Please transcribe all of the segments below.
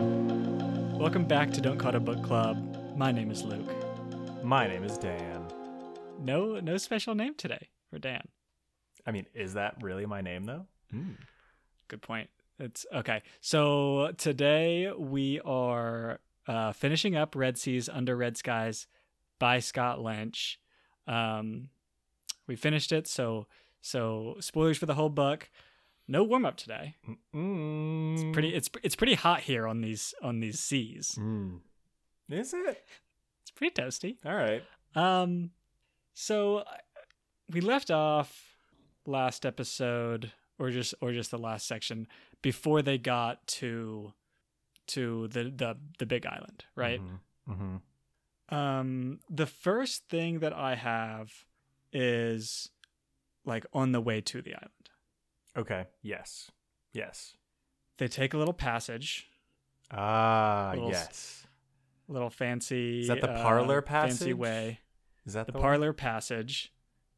Welcome back to Don't Call It a Book Club. My name is Luke. My name is Dan. No, no special name today for Dan. I mean, is that really my name though? Mm. Good point. It's okay. So today we are uh, finishing up Red Seas Under Red Skies by Scott Lynch. Um, we finished it, so so spoilers for the whole book. No warm up today. Mm. It's pretty. It's it's pretty hot here on these on these seas. Mm. Is it? It's pretty toasty. All right. Um, so uh, we left off last episode, or just or just the last section before they got to to the the the big island, right? Mm-hmm. Mm-hmm. Um, the first thing that I have is like on the way to the island. Okay. Yes. Yes. They take a little passage, Ah, Little yes. little fancy. Is that the uh, passage? Fancy way. Is that the the, one? parlor passage.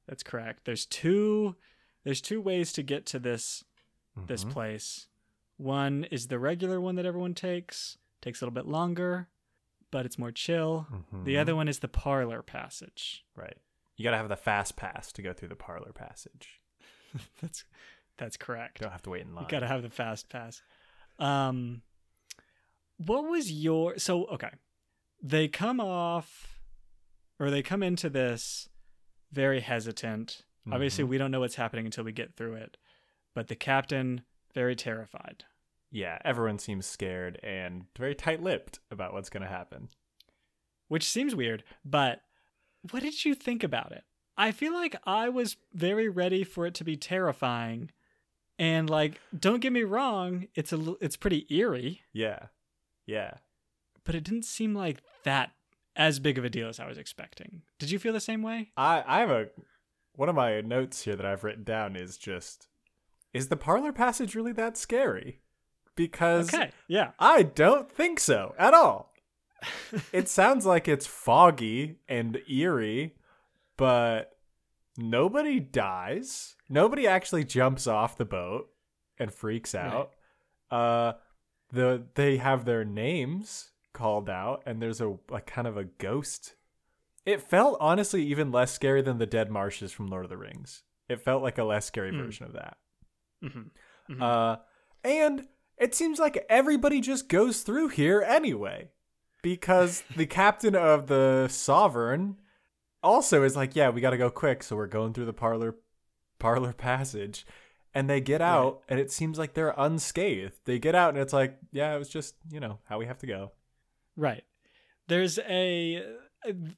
That's correct. There's two. There's two ways to get to this this Mhm. place. One is the regular one that everyone takes. Takes a little bit longer, but it's more chill. The Mhm. other one is the parlor passage. Right. You gotta have the fast pass to go through the parlor passage. that's that's correct. Don't have to wait in line. You gotta have the fast pass. Um, what was your so okay? They come off, or they come into this very hesitant. Obviously, Mhm. we don't know what's happening until we get through it. But the captain very terrified. Yeah, everyone seems scared and very tight-lipped about what's gonna happen. which seems weird, but what did you think about it? I feel like I was very ready for it to be terrifying. And like, don't get me wrong, it's a l- it's pretty eerie, Yeah. Yeah. but it didn't seem like that as big of a deal as I was expecting. Did you feel the same way? I I have a one of my notes here that I've written down is just is the parlor passage really that scary? Because Okay, yeah. I don't think so at all. it sounds like it's foggy and eerie, but nobody dies. Nobody actually jumps off the boat and freaks out. Uh the they have their names called out and there's a like kind of a ghost. It felt honestly even less scary than the dead marshes from Lord of the Rings. It felt like a less scary Mm. version of that. Mhm. Mhm. Uh, and it seems like everybody just goes through here anyway, because the captain of the Sovereign also is like, "Yeah, we got to go quick, so we're going through the parlor parlor passage." And they get out, and it seems like they're unscathed. They get out, and it's like, "Yeah, it was just you know how we have to go." Right. There's a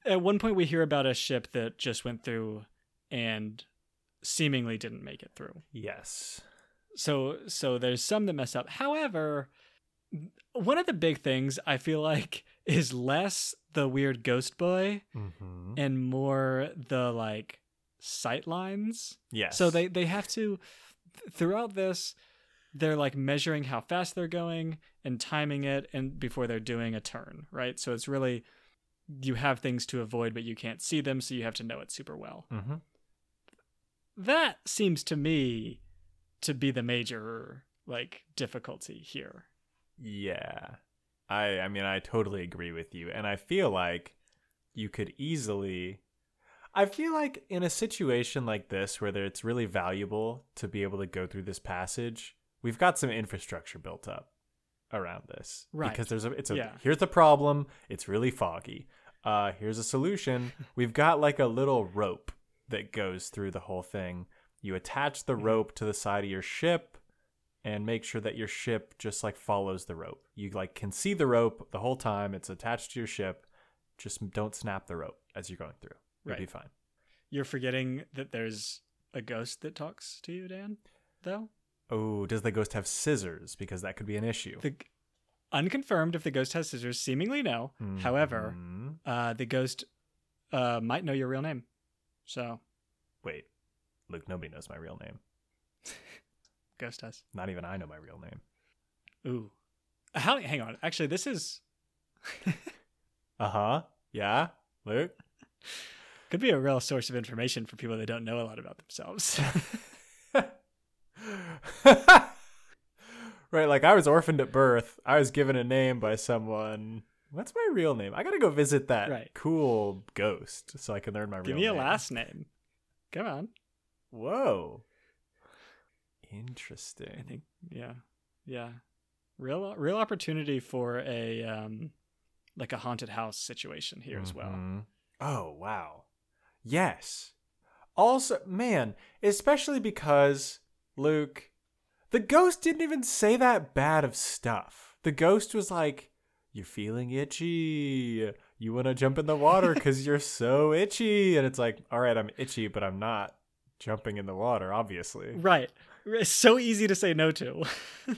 at one point we hear about a ship that just went through and seemingly didn't make it through. Yes. so so there's some that mess up however one of the big things i feel like is less the weird ghost boy Mm-hmm. and more the like sight lines Yes. so they they have to throughout this they're like measuring how fast they're going and timing it and before they're doing a turn right so it's really you have things to avoid but you can't see them so you have to know it super well Mm-hmm. that seems to me to be the major like difficulty here. Yeah. I I mean I totally agree with you and I feel like you could easily I feel like in a situation like this where there, it's really valuable to be able to go through this passage, we've got some infrastructure built up around this. Right. Because there's a it's a Yeah. here's the problem, it's really foggy. Uh here's a solution. we've got like a little rope that goes through the whole thing. You attach the Mhm. rope to the side of your ship and make sure that your ship just like follows the rope. You like can see the rope the whole time. It's attached to your ship. Just don't snap the rope as you're going through. You'll be Right. fine. You're forgetting that there's a ghost that talks to you, Dan, though? Oh, does the ghost have scissors? Because that could be an issue. The unconfirmed if the ghost has scissors, seemingly no. However, Mhm. uh the ghost uh might know your real name. So, wait, Luke, nobody knows my real name. ghost does. Not even I know my real name. Ooh. How hang on. Actually, this is Uh huh. Yeah, Luke. could be a real source of information for people that don't know a lot about themselves. Right, like I was orphaned at birth. I was given a name by someone. What's my real name? I gotta go visit that Right. cool ghost so I can learn my Give real me a name. last name. Come on. Whoa. Interesting. I think yeah. Yeah. Real real opportunity for a um like a haunted house situation here as well. Mhm. Oh, wow. Yes. Also, man, especially because, Luke, the ghost didn't even say that bad of stuff. The ghost was like, You're feeling itchy. You want to jump in the water because you're so itchy. And it's like, All right, I'm itchy, but I'm not jumping in the water, obviously. Right. It's so easy to say no to.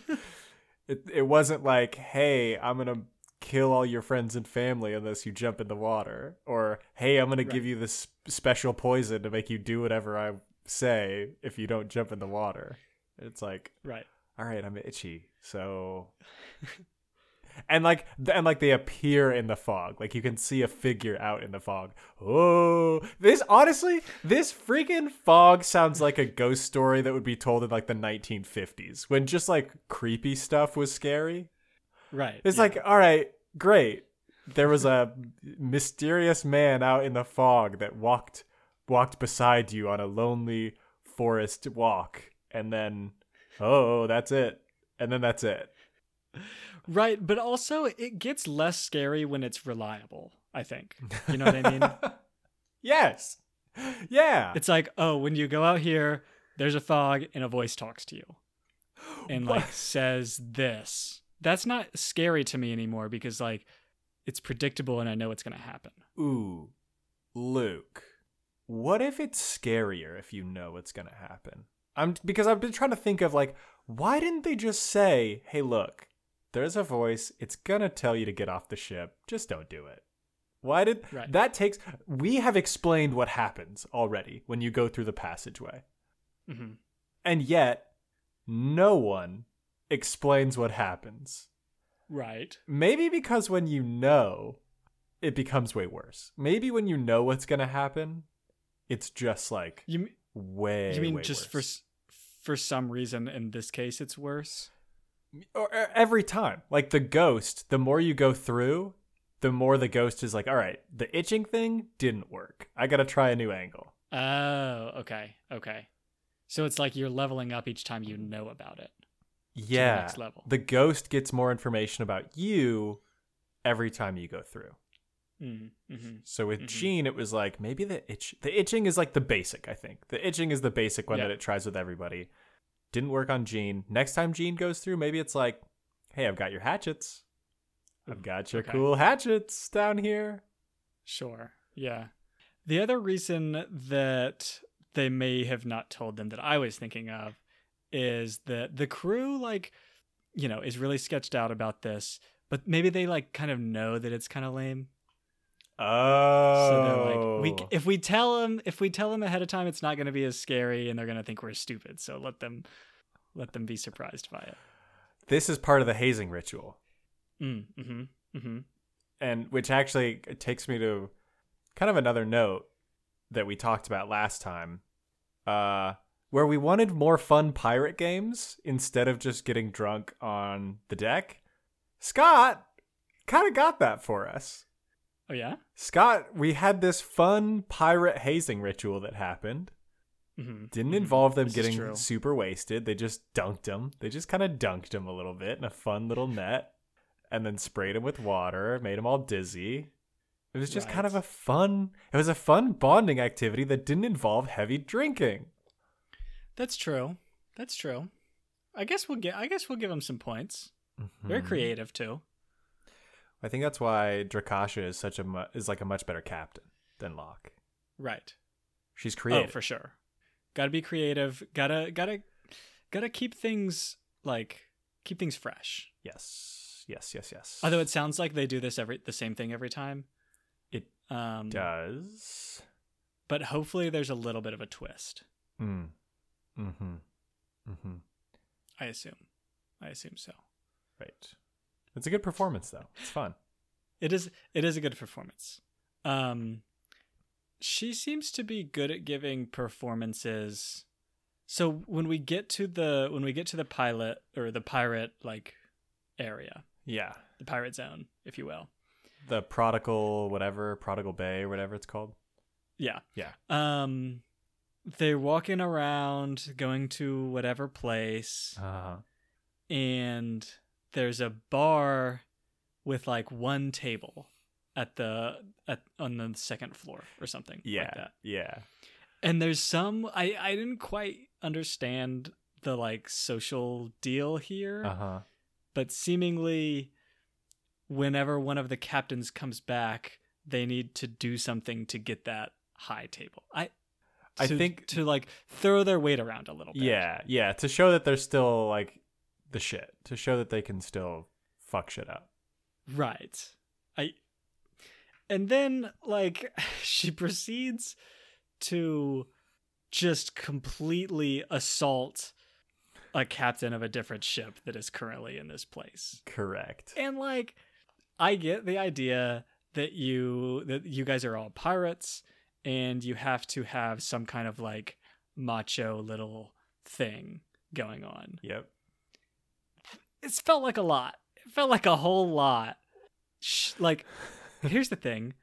It, it wasn't like, Hey, I'm going to kill all your friends and family unless you jump in the water. Or hey i'm going to Right. give you this special poison to make you do whatever i say if you don't jump in the water. It's like right. all right i'm itchy so and like and like they appear in the fog. Like you can see a figure out in the fog. Oh this honestly this freaking fog sounds like a ghost story that would be told in like the 1950s when just like creepy stuff was scary Right. it's yeah. like, all right, great. There was a mysterious man out in the fog that walked walked beside you on a lonely forest walk, and then, oh, that's it, and then that's it. Right, but also it gets less scary when it's reliable, I think. You know what I mean? yes, yeah. It's like, oh, when you go out here, there's a fog and a voice talks to you and like What? says this. That's not scary to me anymore because like it's predictable and I know it's going to happen. Ooh, Luke. What if it's scarier if you know what's gonna happen? I'm because I've been trying to think of like, why didn't they just say, "Hey, look, there's a voice. It's gonna tell you to get off the ship. Just don't do it." Why did Right. that takes? We have explained what happens already when you go through the passageway, hmm and yet no one explains what happens. Right. Maybe because when you know, it becomes way worse. Maybe when you know what's gonna happen, it's just like You way. you mean way just for worse. s- for some reason in this case it's worse? or, or every time, like the ghost, the more you go through, the more the ghost is like, all right, the itching thing didn't work. I gotta try a new angle. Oh, okay. Okay. So it's like you're leveling up each time you know about it. Yeah, next level. the ghost gets more information about you every time you go through. Mm, hmm So with Mhm. Jean, it was like maybe the itch. The itching is like the basic. I think the itching is the basic one Yeah. that it tries with everybody. Didn't work on Jean. Next time Jean goes through, maybe it's like, hey, I've got your hatchets. I've got your okay. cool hatchets down here. Sure. Yeah. The other reason that they may have not told them that I was thinking of is that the crew, like, you know, is really sketched out about this, but maybe they like kind of know that it's kind of lame. Oh, So they're like, we if we tell them if we tell them ahead of time, it's not going to be as scary, and they're going to think we're stupid. So let them let them be surprised by it. this is part of the hazing ritual, Mm, mm-hmm. Mm-hmm. and which actually takes me to kind of another note that we talked about last time, uh, where we wanted more fun pirate games instead of just getting drunk on the deck. Scott kind of got that for us. Oh yeah. Scott, we had this fun pirate hazing ritual that happened. Mm-hmm. Didn't involve them This getting super wasted. They just dunked him. They just kind of dunked him a little bit in a fun little net and then sprayed him with water, made him all dizzy. It was just kind of a fun, it was a fun bonding activity that didn't involve heavy drinking. That's true. That's true. I guess we'll get. I guess we'll give them some points. Very Mhm. creative too. I think that's why Drakasha is such a mu- is like a much better captain than Locke. Right. She's creative. Oh, for sure. Got to be creative. Gotta gotta gotta keep things like keep things fresh. Yes. Yes, yes, yes. Although it sounds like they do this every the same thing every time. It um does. but hopefully there's a little bit of a twist. Mm. Mm-hmm. Mm-hmm. I assume. I assume so. Right. It's a good performance though. It's fun. It is it is a good performance. Um she seems to be good at giving performances So when we get to the when we get to the pilot or the pirate like area, Yeah. the pirate zone, if you will. The prodigal, whatever, prodigal bay or whatever it's called. Yeah. Yeah. Um they're walking around going to whatever place Uh-huh. and there's a bar with like one table at the at on the second floor or something Yeah. like that. Yeah. And there's some I I didn't quite understand the like social deal here, Uh-huh. but seemingly whenever one of the captains comes back, they need to do something to get that high table. I I think- to like throw their weight around a little bit. Yeah, yeah, to show that they're still like the shit, to show that they can still fuck shit up. Right. I and then like she proceeds to just completely assault a captain of a different ship that is currently in this place. Correct. And like I get the idea that you that you guys are all pirates and you have to have some kind of like macho little thing going on. Yep. It's felt like a lot. It felt like a whole lot. Sh- like here's the thing.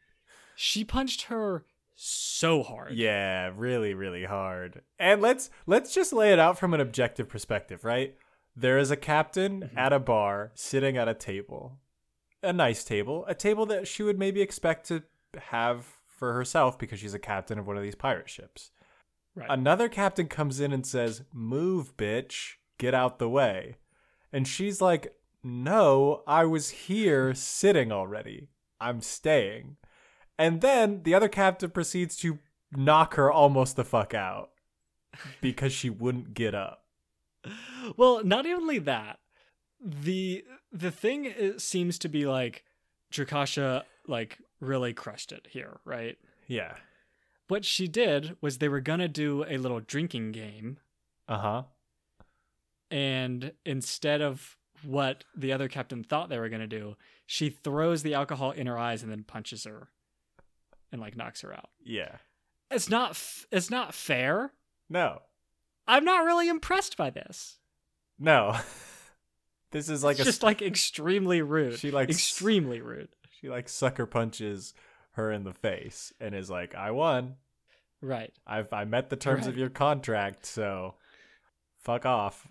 She punched her so hard. Yeah, really, really hard. And let's let's just lay it out from an objective perspective, right? There is a captain Mhm. at a bar sitting at a table. A nice table, a table that she would maybe expect to have for herself because she's a captain of one of these pirate ships. Right. Another captain comes in and says, Move, bitch, get out the way. And she's like, No, I was here sitting already. I'm staying. And then the other captain proceeds to knock her almost the fuck out because she wouldn't get up. well, not only that. The the thing seems to be like Drakasha like really crushed it here, right? Yeah. What she did was they were gonna do a little drinking game, Uh huh. and instead of what the other captain thought they were gonna do, she throws the alcohol in her eyes and then punches her, and like knocks her out. Yeah. It's not f- it's not fair. No. I'm not really impressed by this. No. this is like it's a just like extremely rude. She like extremely rude. She like sucker punches her in the face and is like, I won. Right. I've I met the terms of your contract, so fuck off.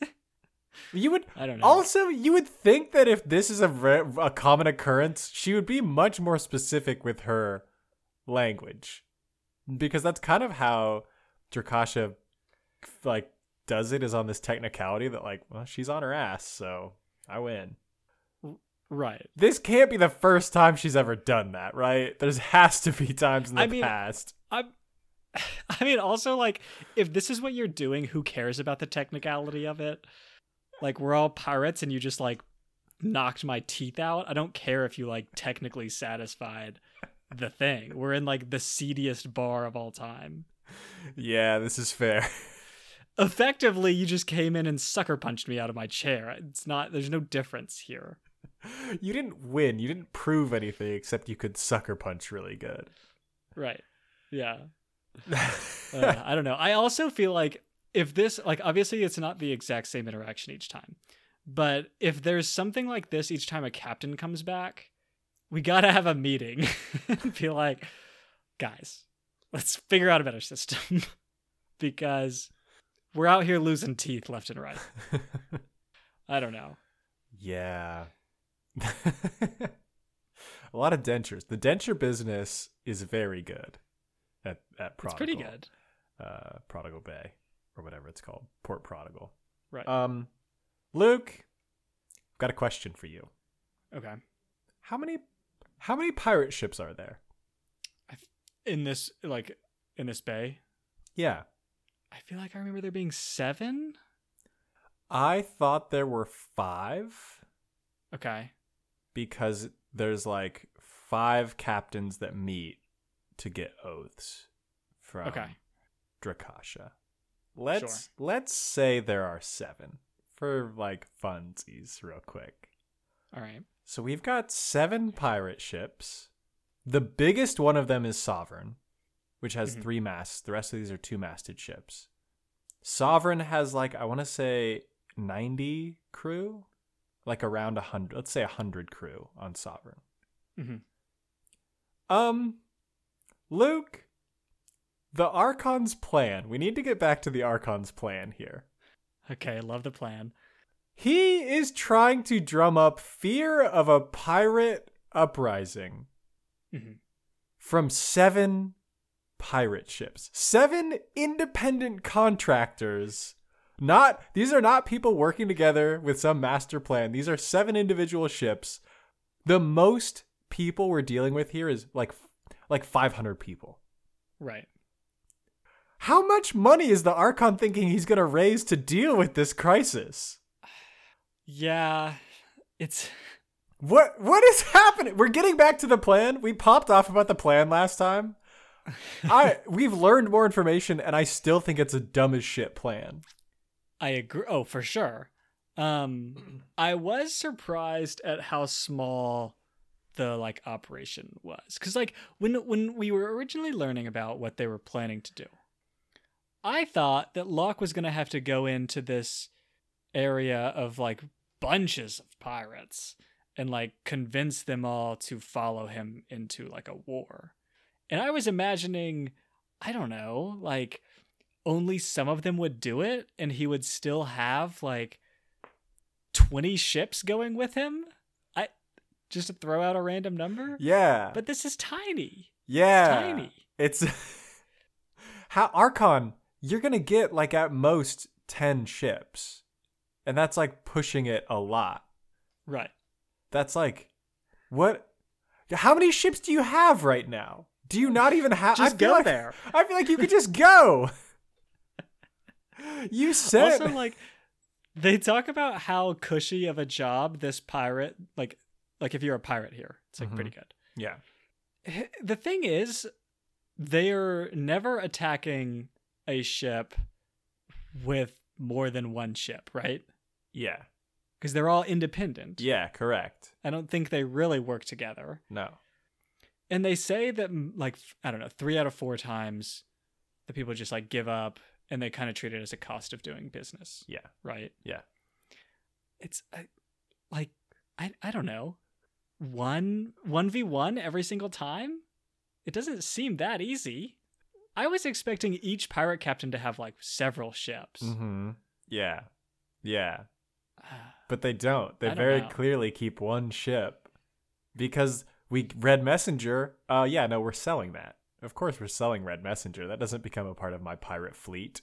you would I don't know. also you would think that if this is a re- a common occurrence, she would be much more specific with her language, because that's kind of how Drakasha like does it is on this technicality that like, well, she's on her ass, so I win. Right. This can't be the first time she's ever done that, right? There's has to be times in the I mean, past. I'm I mean also like if this is what you're doing, who cares about the technicality of it? Like we're all pirates and you just like knocked my teeth out. I don't care if you like technically satisfied the thing. We're in like the seediest bar of all time. Yeah, this is fair. Effectively, you just came in and sucker punched me out of my chair. It's not there's no difference here. you didn't win. You didn't prove anything except you could sucker punch really good. Right. Yeah. uh, I don't know. I also feel like if this, like, obviously it's not the exact same interaction each time, but if there's something like this each time a captain comes back, we gotta have a meeting and be like, guys, let's figure out a better system because we're out here losing teeth left and right. I don't know. yeah. a lot of dentures. The denture business is very good at at It's Prodigal. pretty good. Uh, Prodigal Bay or whatever it's called, Port Prodigal. Right. Um, Luke, I've got a question for you. okay. How many how many pirate ships are there? In this, like, in this bay, Yeah. I feel like I remember there being seven. I thought there were 5 Okay. Because there's like 5 captains that meet to get oaths from Okay. Drakasha. Let's let's say there are 7 for like funsies real quick. All right. So we've got 7 pirate ships. The biggest one of them is Sovereign, which has Mhm. 3 masts. The rest of these are two-masted ships. Sovereign has like I want to say 90 crew, like around a 100. Let's say a 100 crew on Sovereign. Mhm. Um Luke, the Archon's plan. We need to get back to the Archon's plan here. Okay, love the plan. He is trying to drum up fear of a pirate uprising Mhm. from seven pirate ships. Seven independent contractors. Not these are not people working together with some master plan. These are seven individual ships. The most people we're dealing with here is like like 500 people. Right. How much money is the Archon thinking he's going to raise to deal with this crisis? Yeah, it's What what is happening? We're getting back to the plan. We popped off about the plan last time. I we've learned more information and I still think it's a dumb as shit plan. I agree. Oh, for sure. Um, I was surprised at how small the like operation was, because like when when we were originally learning about what they were planning to do, I thought that Locke was gonna have to go into this area of like bunches of pirates and like convince them all to follow him into like a war. And I was imagining, I don't know, like only some of them would do it and he would still have like 20 ships going with him. I just to throw out a random number. Yeah. But this is tiny. yeah. Tiny. It's how Archon, you're to get like at most 10 ships. And that's like pushing it a lot. Right. That's like what how many ships do you have right now? Do you not even have Just I feel go like- there. I feel like you could just go. you said Also like they talk about how cushy of a job this pirate like like if you're a pirate here, it's like Mhm. pretty good. Yeah. the thing is they're never attacking a ship with more than one ship, right? Yeah. Because they're all independent. Yeah, correct. I don't think they really work together. No. And they say that like I don't know, 3 out of 4 times the people just like give up and they kind of treat it as a cost of doing business, Yeah. right? Yeah. It's uh, like I I don't know. 1 1v1 every single time? It doesn't seem that easy. I was expecting each pirate captain to have like several ships. Mhm. Yeah. Yeah. Ah, But they don't. They don't very know. clearly keep one ship because we Red Messenger. Uh yeah, no, we're selling that. Of course we're selling Red Messenger. That doesn't become a part of my pirate fleet.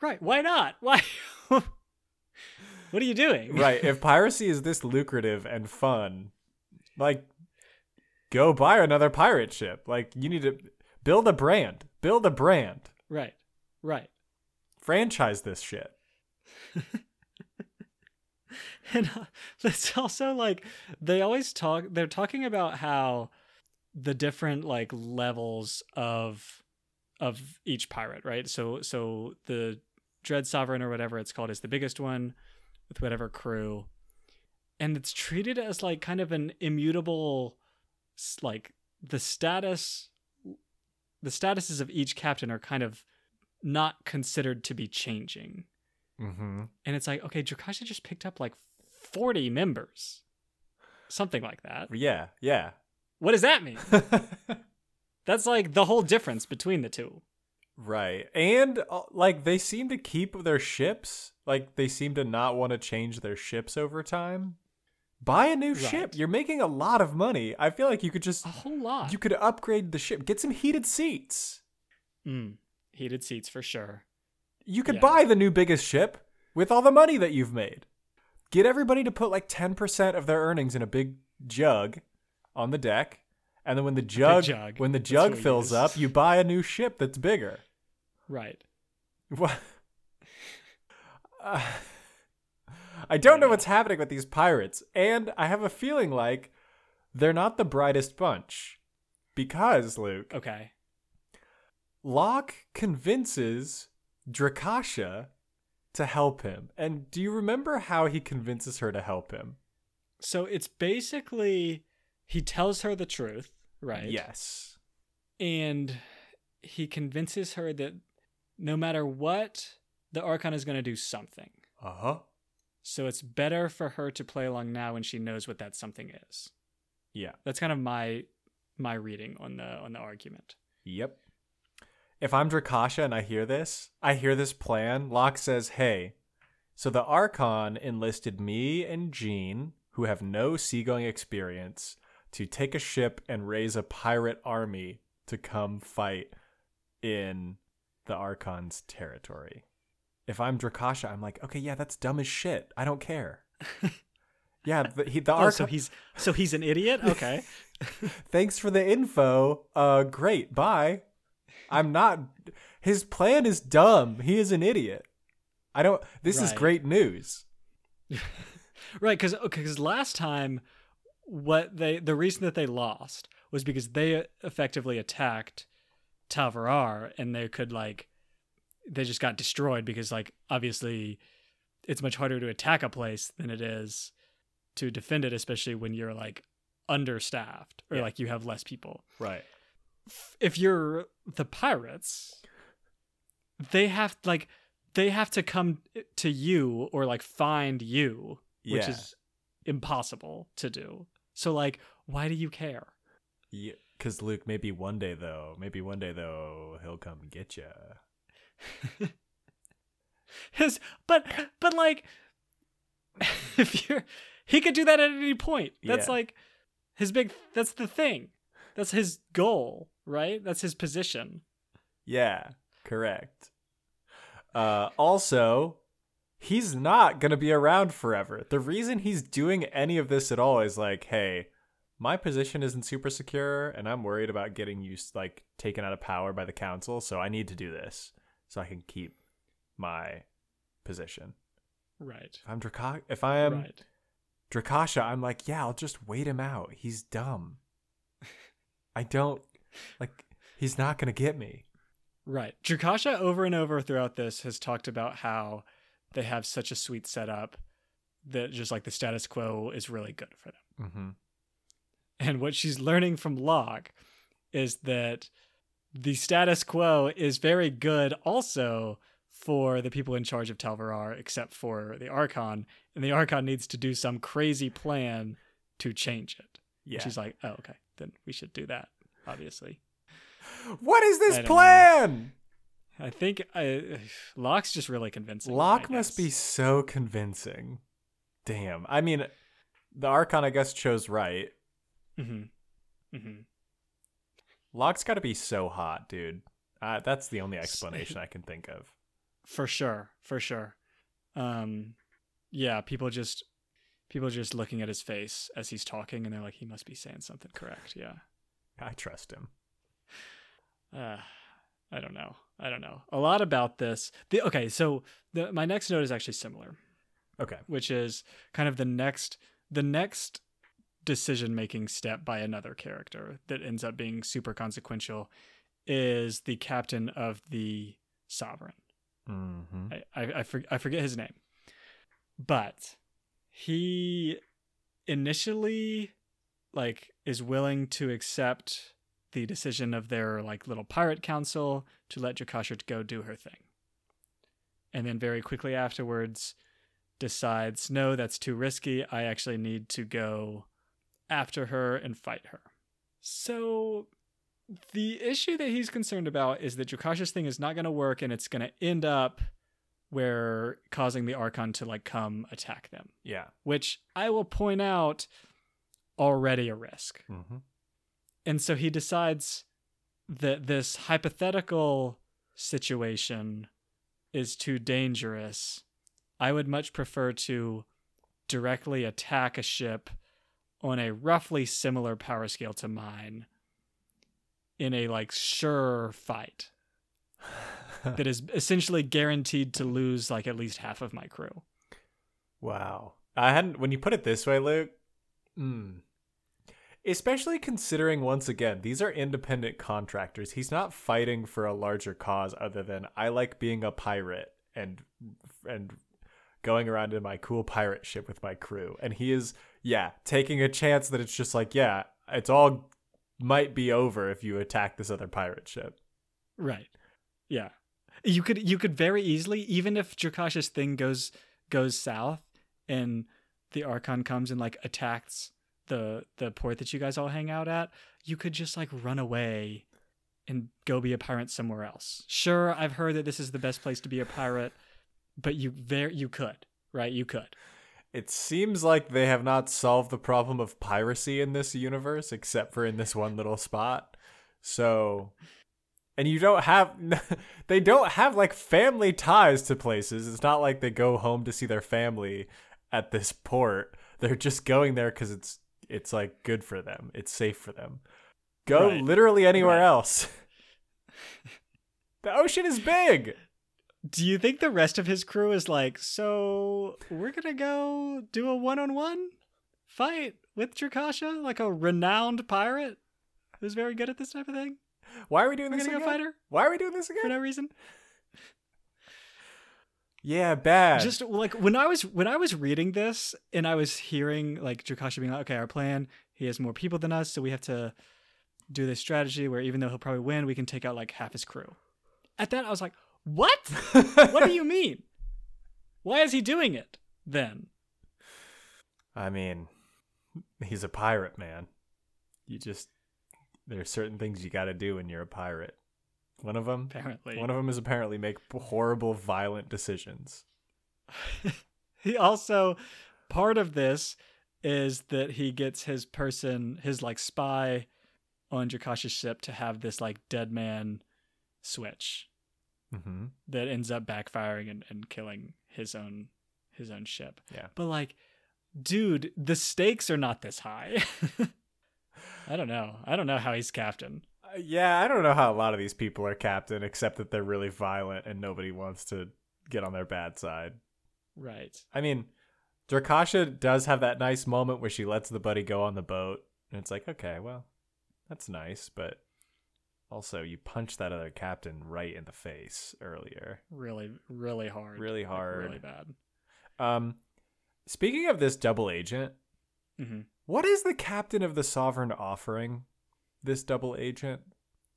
right, why not? Why What are you doing? right. If piracy is this lucrative and fun, like go buy another pirate ship. Like you need to build a brand. Build a brand. Right. Right. Franchise this shit. and uh, it's also like they always talk they're talking about how the different like levels of of each pirate right? So so the dread sovereign or whatever it's called is the biggest one with whatever crew. And it's treated as like kind of an immutable like the status the statuses of each captain are kind of not considered to be changing. Mm-hmm. and it's like okay Drakasha just picked up like 40 members. Something like that. Yeah, yeah. What does that mean that's like the whole difference between the two right. And uh, like they seem to keep their ships. Like they seem to not want to change their ships over time. Buy a new ship. You're making a lot of money. I feel like you could just a whole lot you could upgrade the ship. Get some heated seats. mm, heated seats for sure You could Yeah. buy the new biggest ship with all the money that you've made. Get everybody to put like 10% of their earnings in a big jug on the deck. And then when the jug, jug. when the jug fills up, you buy a new ship that's bigger. right What? Uh, I don't know what's happening with these pirates, and I have a feeling like they're not the brightest bunch. Because, Luke, okay Locke convinces Drakasha to help him. And do you remember how he convinces her to help him? so it's basically he tells her the truth right Yes. and he convinces her that no matter what the Archon is going to do something. Uh huh. So it's better for her to play along now when she knows what that something is. Yeah. That's kind of my my reading on the on the argument. Yep. If I'm Drakasha and I hear this, I hear this plan. Locke says, "Hey, so the Archon enlisted me and Jean, who have no seagoing experience, to take a ship and raise a pirate army to come fight in the Archon's territory." If I'm Drakasha, I'm like, "Okay, yeah, that's dumb as shit. I don't care." yeah, the, he, the Oh, Archon. so he's so he's an idiot. Okay. Thanks for the info. Uh, great. Bye. I'm not. His plan is dumb. He is an idiot. I don't. This is great news. right, because because last time, what they the reason that they lost was because they effectively attacked Tal Verrar, and they could like they just got destroyed because like obviously it's much harder to attack a place than it is to defend it, especially when you're like understaffed or Yeah. like you have less people. Right. if you're the pirates, they have like they have to come to you or like find you, which Yeah. is impossible to do. So like, why do you care? Yeah. Because Luke, maybe one day though, maybe one day though, he'll come get you. His, but but like, if you're, he could do that at any point. That's Yeah. like his big. That's the thing. That's his goal, right? That's his position. Yeah. Correct. Uh, also, he's not gonna be around forever. The reason he's doing any of this at all is like, hey, my position isn't super secure, and I'm worried about getting used like taken out of power by the council, so I need to do this so I can keep my position. Right. If I'm Draka- if I am right. Drakasha, I'm like, yeah, I'll just wait him out. He's dumb. I don't like. He's not gonna get me. Right. Drakasha over and over throughout this has talked about how they have such a sweet setup that just like the status quo is really good for them. Mm-hmm. And what she's learning from Locke is that the status quo is very good also for the people in charge of Tal Verrar, except for the Archon. And the Archon needs to do some crazy plan to change it. Yeah. She's like, oh, okay, then we should do that, obviously. what is this plan? I think uh, Locke's just really convincing. Locke must be so convincing. Damn. I mean, the Archon, I guess, chose right. Mhm. Mhm. Locke's got to be so hot, dude. Uh, that's the only explanation I can think of. For sure, for sure. Um, yeah, people just people just looking at his face as he's talking, and they're like, he must be saying something correct. Yeah. I trust him. Uh, I don't know. I don't know a lot about this. The okay, so the my next note is actually similar, Okay. which is kind of the next the next decision making step by another character that ends up being super consequential is the captain of the sovereign. Mm-hmm. I I, I, for, I forget his name, but he initially like is willing to accept the decision of their like little pirate council to let Drakasha go do her thing, and then very quickly afterwards decides no that's too risky i actually need to go after her and fight her so the issue that he's concerned about is that Drakasha's thing is not going to work and it's going to end up where causing the Archon to like come attack them, Yeah. which I will point out already a risk. Mm-hmm. And so he decides that this hypothetical situation is too dangerous. I would much prefer to directly attack a ship on a roughly similar power scale to mine in a like sure fight that is essentially guaranteed to lose like at least half of my crew. Wow. I hadn't when you put it this way, Luke. Mm. Especially considering once again, these are independent contractors. He's not fighting for a larger cause other than I like being a pirate and and going around in my cool pirate ship with my crew. And he is yeah, taking a chance that it's just like, yeah, it's all might be over if you attack this other pirate ship. Right. Yeah. You could you could very easily, even if Drakasha's thing goes goes south and the Archon comes and like attacks the the port that you guys all hang out at, you could just like run away and go be a pirate somewhere else. Sure, I've heard that this is the best place to be a pirate, but you very you could, right? You could. It seems like they have not solved the problem of piracy in this universe, except for in this one little spot. So, and you don't have, they don't have like family ties to places. It's not like they go home to see their family at this port. They're just going there because it's it's like good for them. It's safe for them. Go Right. literally anywhere Right. else. the ocean is big. Do you think the rest of his crew is like, so we're gonna go do a one-on-one fight with Drakasha, like a renowned pirate who's very good at this type of thing? Why are we doing We're this again? fight her Why are we doing this again? for no reason. Yeah, bad. Just like when I was when I was reading this and I was hearing like Drakasha being like, okay, our plan, he has more people than us, so we have to do this strategy where even though he'll probably win, we can take out like half his crew. At that, I was like, what? what do you mean? Why is he doing it then? I mean, he's a pirate, man. You just there's certain things you got to do when you're a pirate. One of them, Apparently, one of them is apparently make horrible, violent decisions. he also part of this is that he gets his person, his like spy on Drakasha's ship to have this like dead man switch Mm-hmm. that ends up backfiring and, and killing his own his own ship. Yeah. But like, dude, the stakes are not this high. I don't know. I don't know how he's captain. Yeah, I don't know how a lot of these people are captain, except that they're really violent and nobody wants to get on their bad side. Right. I mean, Drakasha does have that nice moment where she lets the buddy go on the boat, and it's like, okay, well, that's nice, but also you punched that other captain right in the face earlier. Really, really hard. Really Like, hard. really bad. Um, speaking of this double agent, hmm what is the captain of the Sovereign offering this double agent?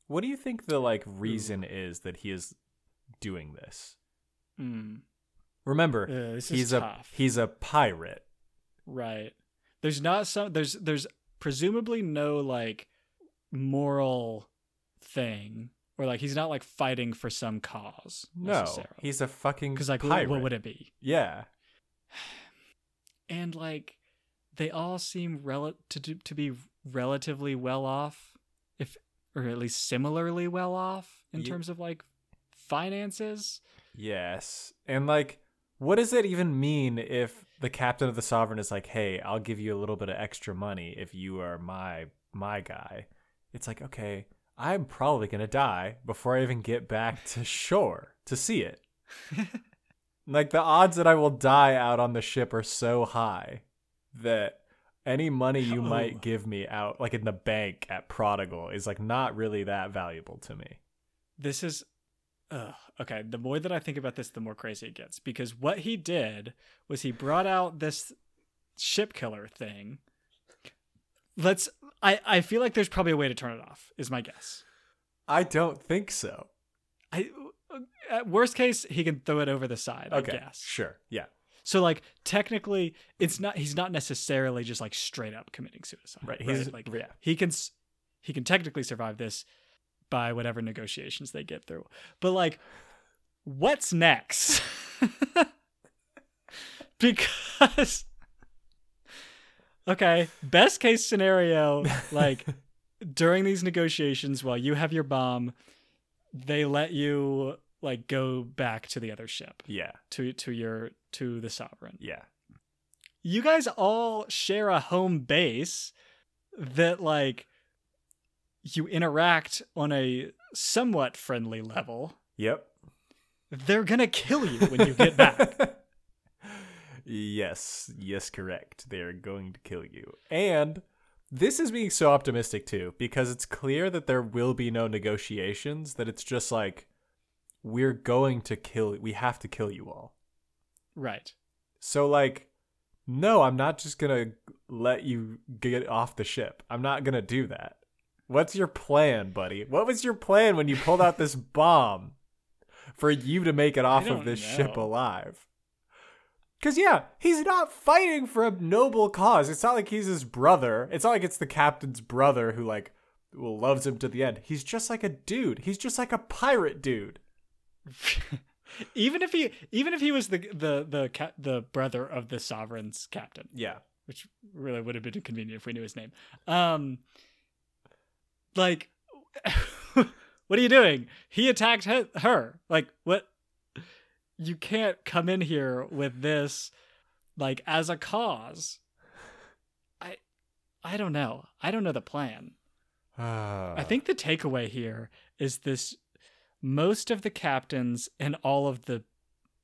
What do you think the like reason is that he is doing this? Mm. Remember, Uh, this he's a he's a pirate. Right. There's not some there's there's presumably no like moral thing or like he's not like fighting for some cause No, he's a fucking Cuz like what, pirate. what would it be? Yeah, And like they all seem rel- to to be relatively well off if or at least similarly well off in Ye- terms of like finances. yes, and like, what does it even mean if the captain of the Sovereign is like, "Hey, I'll give you a little bit of extra money if you are my my guy"? It's like, okay, I'm probably gonna die before I even get back to shore to see it. Like the odds that I will die out on the ship are so high that any money you Oh. might give me out like in the bank at Prodigal is like not really that valuable to me. this is ugh, okay the more that i think about this the more crazy it gets because what he did was he brought out this ship killer thing let's i i feel like there's probably a way to turn it off is my guess I don't think so. i at worst case he can throw it over the side Okay. i guess Sure. Yeah. So like technically it's not he's not necessarily just like straight up committing suicide Right. right, He's like yeah. he can he can technically survive this by whatever negotiations they get through but like what's next because okay best case scenario like during these negotiations while you have your bomb they let you like go back to the other ship Yeah. to to your to the sovereign Yeah. you guys all share a home base that like you interact on a somewhat friendly level Yep. they're gonna kill you when you get back yes. Yes, correct. They're going to kill you. And this is being so optimistic too because it's clear that there will be no negotiations that it's just like we're going to kill we have to kill you all. right So like no, I'm not just going to let you get off the ship. I'm not going to do that. What's your plan, buddy? What was your plan when you pulled out this bomb? for you to make it off of this ship alive. Cause yeah, he's not fighting for a noble cause. It's not like he's his brother. It's not like it's the captain's brother who like loves him to the end. He's just like a dude. He's just like a pirate dude. even if he even if he was the the the ca- the brother of the sovereign's captain, Yeah. which really would have been convenient if we knew his name. Um, like, what are you doing? He attacked he- her. Like, what? You can't come in here with this, like, as a cause. I, I don't know. I don't know the plan. I think the takeaway here is this: most of the captains and all of the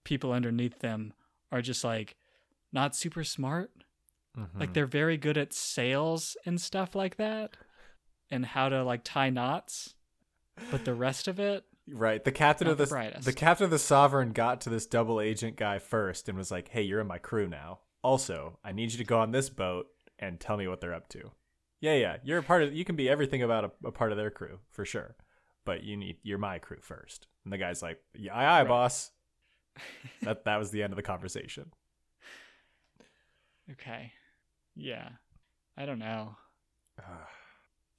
people underneath them are just like not super smart. Mhm. Like they're very good at sales and stuff like that and how to like tie knots. But the rest of it, Right. The captain of the the, the captain of the Sovereign got to this double agent guy first and was like, "Hey, you're in my crew now. Also, I need you to go on this boat and tell me what they're up to." Yeah, yeah. You're a part of. You can be everything about a, a part of their crew for sure, but you need you're my crew first. And the guy's like, "Yeah, aye, aye, Right. boss." that that was the end of the conversation. okay. Yeah. I don't know.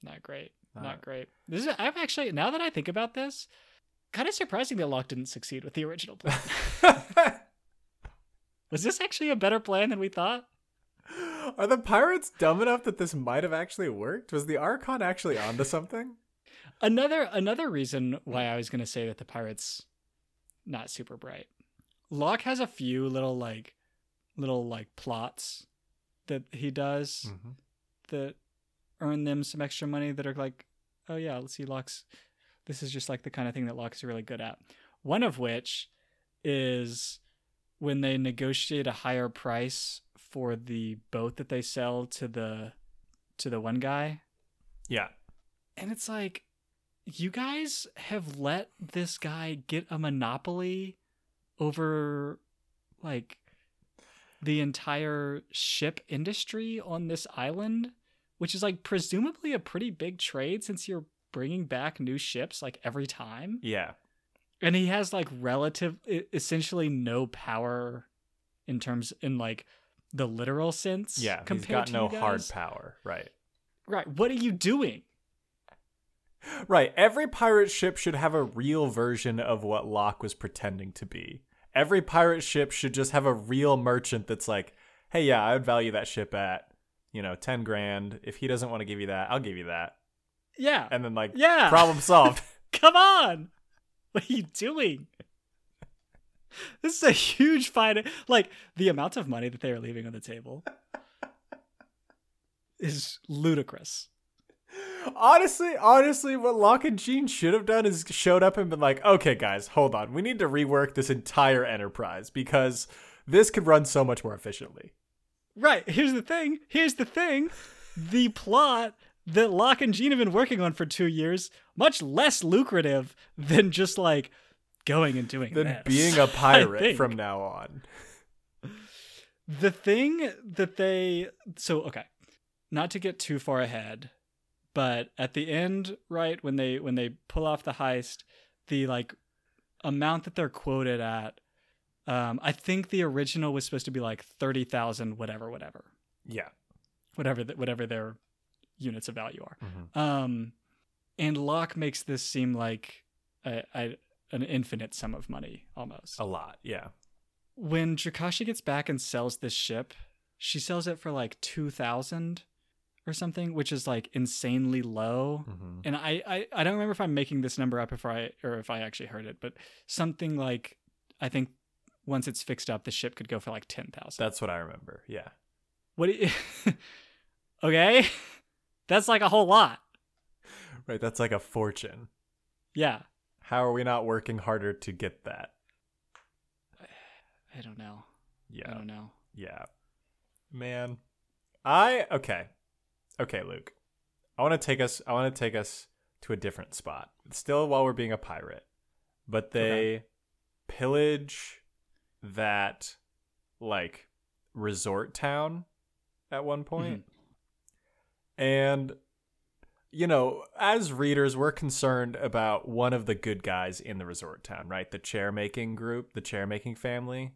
Not great. Not, Not- great. This is I'm actually now that I think about this, kind of surprising that Locke didn't succeed with the original plan. Was this actually a better plan than we thought? Are the pirates dumb enough that this might have actually worked? Was the Archon actually onto something? Another another reason why I was gonna say that the pirates not super bright. Locke has a few little like little like plots that he does Mm-hmm. that earn them some extra money that are like, oh yeah, let's see Locke's this is just like the kind of thing that Locke is really good at. One of which is when they negotiate a higher price for the boat that they sell to the to the one guy Yeah. and it's like, you guys have let this guy get a monopoly over like the entire ship industry on this island, which is like presumably a pretty big trade since you're bringing back new ships like every time. Yeah. And he has like relative, essentially no power in terms, in like the literal sense. Yeah. He's got no hard power. Right. Right. What are you doing? Right. Every pirate ship should have a real version of what Locke was pretending to be. Every pirate ship should just have a real merchant that's like, hey, yeah, I would value that ship at, you know, 10 grand. If he doesn't want to give you that, I'll give you that. Yeah. And then, like, Yeah. problem solved. Come on. What are you doing? This is a huge fight. Like the amount of money that they are leaving on the table is ludicrous. Honestly, honestly, what Locke and Jean should have done is showed up and been like, okay, guys, hold on. We need to rework this entire enterprise because this could run so much more efficiently. Right. Here's the thing. Here's the thing. The plot that Locke and Jean have been working on for two years, much less lucrative than just like going and doing Than this. being a pirate from now on. the thing that they so okay not to get too far ahead but at the end right when they when they pull off the heist the like amount that they're quoted at um i think the original was supposed to be like 30,000 whatever whatever Yeah. whatever the, whatever their units of value are Mhm. um and Locke makes this seem like a, a, an infinite sum of money almost A lot. Yeah. when Drakasha gets back and sells this ship, she sells it for like two thousand or something, which is like insanely low. Mm-hmm. And I, I I don't remember if I'm making this number up if I or if I actually heard it, but something like I think once it's fixed up, the ship could go for like ten thousand. That's what I remember. Yeah. What? Do you, okay, that's like a whole lot. Right. That's like a fortune. Yeah, How are we not working harder to get that? I don't know. Yeah. I don't know. Yeah. Man. I okay. Okay, Luke. I want to take us I want to take us to a different spot. Still while we're being a pirate. But they pillage that like resort town at one point. And you know, as readers, we're concerned about one of the good guys in the resort town, right? The chair making group, the chair making family.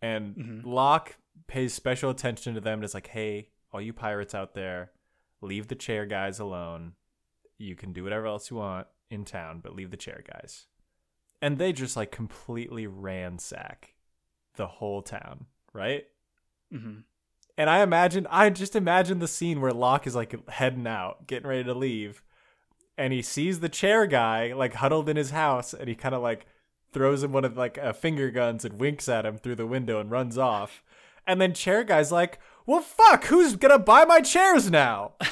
And Mhm. Locke pays special attention to them and is like, hey, all you pirates out there, leave the chair guys alone. You can do whatever else you want in town, but leave the chair guys. And they just like completely ransack the whole town, right? hmm And I imagine, I just imagine the scene where Locke is like heading out, getting ready to leave, and he sees the chair guy like huddled in his house, and he kind of like throws him one of like uh, finger guns and winks at him through the window and runs off. And then chair guy's like, "Well, fuck, who's gonna buy my chairs now?"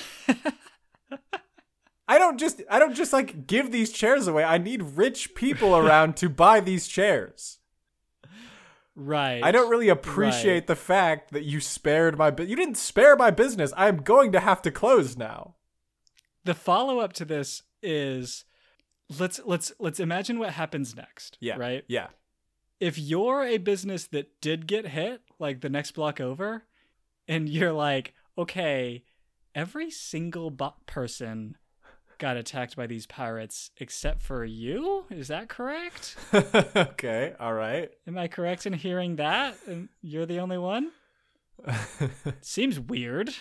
I don't just, I don't just like give these chairs away. I need rich people around to buy these chairs. Right. I don't really appreciate the fact that you spared my bu- you didn't spare my business. I am going to have to close now. The follow up to this is let's let's let's imagine what happens next. Yeah. Right. Yeah. If you're a business that did get hit, like the next block over, and you're like, okay, every single bo- person got attacked by these pirates except for you. Is that correct? okay. All right. Am I correct in hearing that? And you're the only one? Seems weird.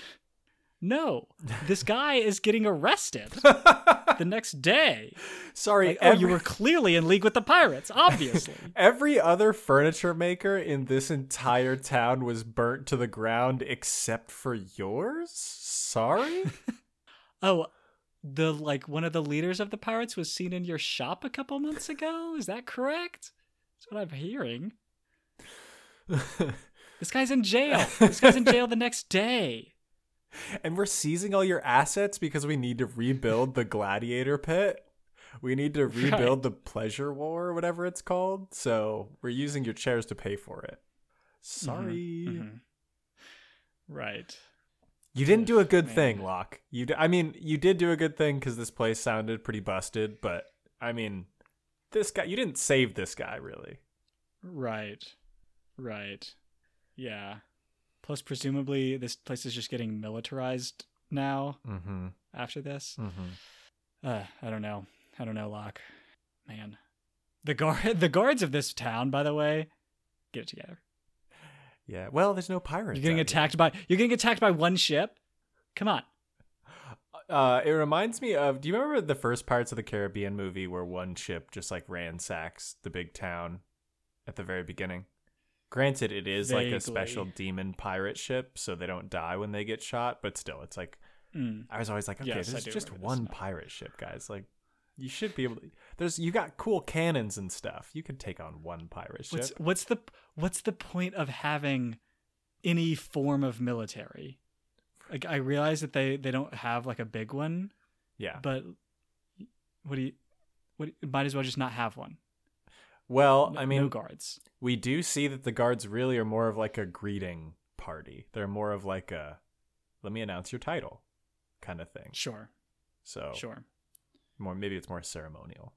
No, this guy is getting arrested the next day. Sorry. Like, oh, you were clearly in league with the pirates, obviously. every other furniture maker in this entire town was burnt to the ground except for yours? Sorry? oh, the like one of the leaders of the pirates was seen in your shop a couple months ago. Is that correct? That's what I'm hearing. This guy's in jail. This guy's in jail the next day. And we're seizing all your assets because we need to rebuild the gladiator pit. We need to rebuild the pleasure war or whatever it's called. So we're using your chairs to pay for it. Sorry. Mhm. Right. You didn't do a good Man. thing, Locke. You, d- I mean, you did do a good thing because this place sounded pretty busted. But I mean, this guy, you didn't save this guy really. Right. Right. Yeah. Plus, presumably, this place is just getting militarized now Mm-hmm. after this. Mm-hmm. Uh, I don't know. I don't know, Locke. Man. The guard the guards of this town, by the way, get it together. Yeah. Well, there's no pirates. You're getting attacked by you're getting attacked by one ship. Come on. Uh, it reminds me of. Do you remember the first Pirates of the Caribbean movie where one ship just like ransacks the big town at the very beginning? Granted, it is like a special demon pirate ship, so they don't die when they get shot. But still, it's like Mm. I was always like, okay, Yes, there's just one pirate ship, guys. Like, you should be able to. There's you got cool cannons and stuff. You could take on one pirate ship. What's what's the what's the point of having any form of military? Like I realize that they they don't have like a big one, yeah. but what do you what might as well just not have one. Well, No- I mean, no guards. we do see that the guards really are more of like a greeting party. They're more of like a let me announce your title kind of thing. Sure. So Sure. more maybe it's more ceremonial.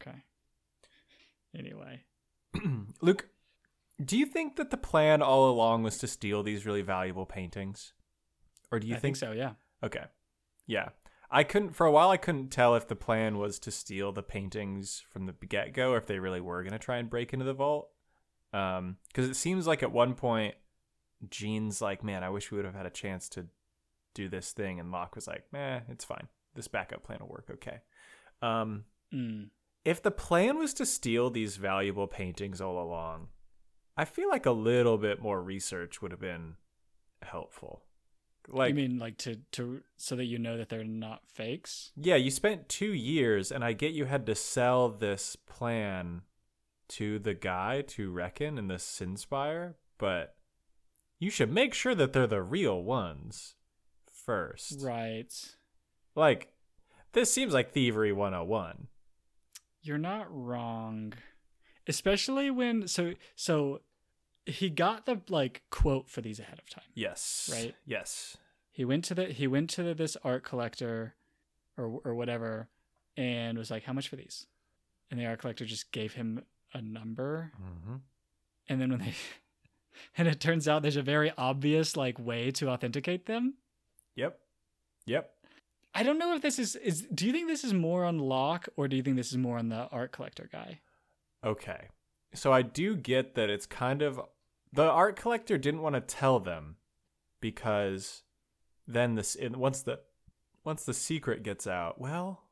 Okay. Anyway, Luke, do you think that the plan all along was to steal these really valuable paintings? Or do you I think so. Yeah. Okay. Yeah. I couldn't for a while I couldn't tell if the plan was to steal the paintings from the get go or if they really were gonna try and break into the vault. Um, because it seems like at one point Jean's like, Man, I wish we would have had a chance to do this thing and Locke was like, Meh, it's fine. This backup plan will work okay. Um Mm. if the plan was to steal these valuable paintings all along, I feel like a little bit more research would have been helpful. Like you mean like to to so that you know that they're not fakes? Yeah, you spent two years, and I get you had to sell this plan to the guy to Requin in the Sinspire, but you should make sure that they're the real ones first. Right. Like, this seems like Thievery 101. You're not wrong. Especially when so so he got the like quote for these ahead of time. Yes. Right. Yes. He went to the he went to this art collector or or whatever and was like how much for these? And the art collector just gave him a number Mm-hmm. and then when they and it turns out there's a very obvious like way to authenticate them. Yep. Yep. I don't know if this is is. Do you think this is more on Locke or do you think this is more on the art collector guy? Okay. So I do get that it's kind of the art collector didn't want to tell them because then this once the once the secret gets out, well,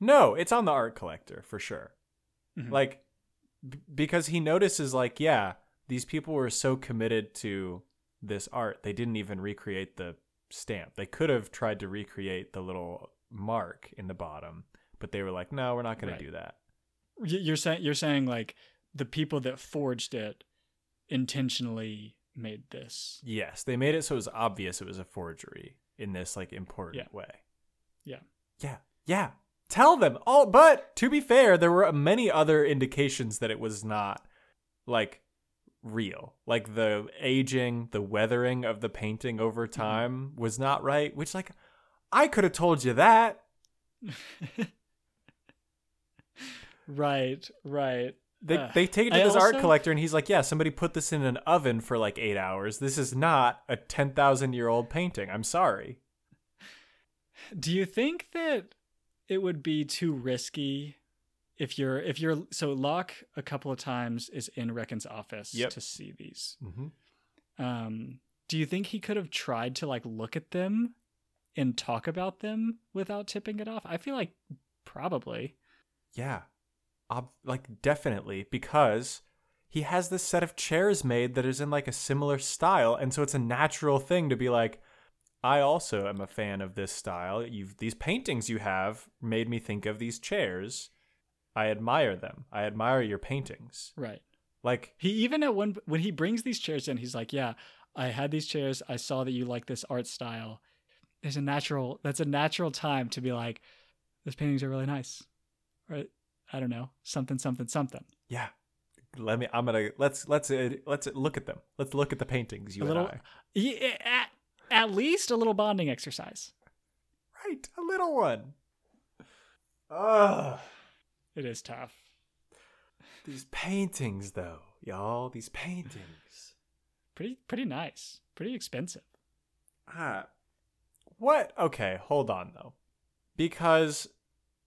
no, it's on the art collector for sure. Mhm. Like b- because he notices like, yeah, these people were so committed to this art, they didn't even recreate the stamp. They could have tried to recreate the little mark in the bottom, but they were like, no, we're not going Right. to do that. You're saying you're saying like the people that forged it intentionally made this. Yes, they made it so it was obvious it was a forgery in this like important Yeah. way. Yeah. Yeah. Yeah. Tell them. Oh, but to be fair, there were many other indications that it was not like real. Like the aging, the weathering of the painting over mm-hmm. time was not right, which like I could have told you that. right, right. They Ugh. they take it to I this art collector and he's like, "Yeah, somebody put this in an oven for like 8 hours. This is not a 10,000-year-old painting. I'm sorry." Do you think that it would be too risky if you're if you're so Locke a couple of times is in Requin's office Yep. to see these. Mhm. Um, do you think he could have tried to like look at them and talk about them without tipping it off? I feel like probably. Yeah. Ob- like definitely because he has this set of chairs made that is in like a similar style and so it's a natural thing to be like I also am a fan of this style. You've these paintings you have made me think of these chairs. I admire them. I admire your paintings. Right. Like He even at one when he brings these chairs in, he's like, "Yeah, I had these chairs. I saw that you like this art style." There's a natural. That's a natural time to be like, "Those paintings are really nice," or I don't know, something, something, something. yeah. Let me I'm to let's let's uh, let's look at them. Let's look at the paintings you A and I. Yeah, at, at least a little bonding exercise. Right, a little one. Ugh. It is tough. These paintings, though, y'all, these paintings. Pretty, pretty nice. Pretty expensive. Ah, what? Okay, hold on though, because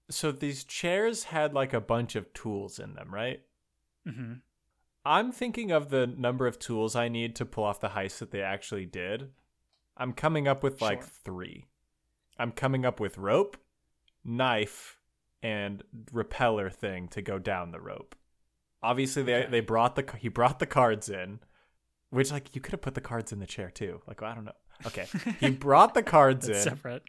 so these chairs had like a bunch of tools in them, right? hmm I'm thinking of the number of tools I need to pull off the heist that they actually did. I'm coming up with like Sure. three. I'm coming up with rope, knife, and repeller thing to go down the rope. Obviously, they Okay. they brought the he brought the cards in, which like you could have put the cards in the chair too. Like I don't know. Okay, he brought the cards in. separate.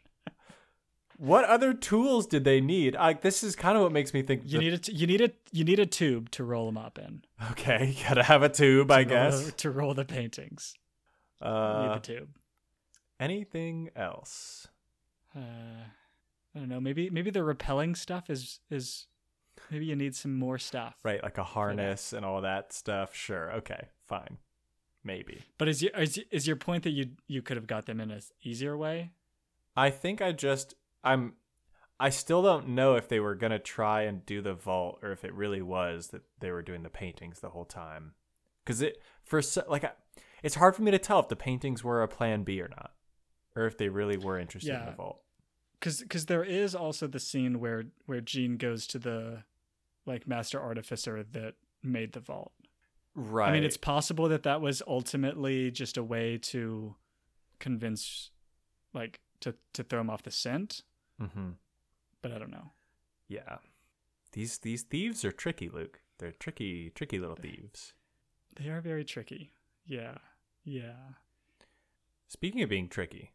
What other tools did they need? Like this is kind of what makes me think. You need a t- you need a you need a tube to roll them up in. okay, you gotta have a tube, I To roll guess. the- to roll the paintings. You Uh, need the tube. anything else? Uh, I don't know. Maybe maybe the repelling stuff is is maybe you need some more stuff. Right, like a harness and all that stuff. Sure. Okay, fine. Maybe. But is your is, is your point that you you could have got them in a s- easier way? I think I just I'm I still don't know if they were going to try and do the vault or if it really was that they were doing the paintings the whole time. Cuz it for so, like I, it's hard for me to tell if the paintings were a plan B or not or if they really were interested in the vault. Because because there is also the scene where where Jean goes to the like master artificer that made the vault. Right. I mean, it's possible that that was ultimately just a way to convince, like, to to throw him off the scent. Mhm. But I don't know. Yeah. These these thieves are tricky, Luke. They're tricky tricky little thieves. They are very tricky. Yeah, yeah. Speaking of being tricky,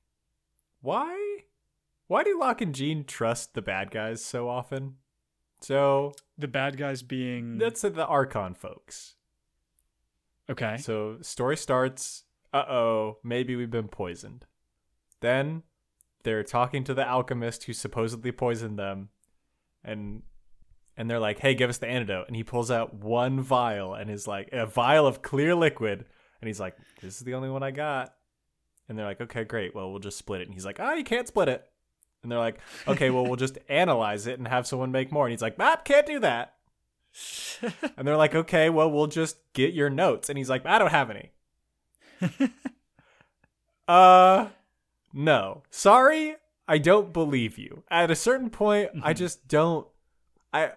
why why do Locke and Jean trust the bad guys so often? So The bad guys being that's the Archon folks. okay. So story starts, uh oh, maybe we've been poisoned. Then they're talking to the alchemist who supposedly poisoned them, and and they're like, "Hey, give us the antidote." And he pulls out one vial and is like, a vial of clear liquid, and he's like, "This is the only one I got." And they're like, "Okay, great. Well, we'll just split it." And he's like, "Ah, you can't split it." And they're like, "Okay, well, we'll just analyze it and have someone make more." And he's like, "Ah, can't do that." And they're like, okay, well, we'll just get your notes. And he's like, I don't have any. uh, no. Sorry. I don't believe you. At a certain point, I Mhm. just don't I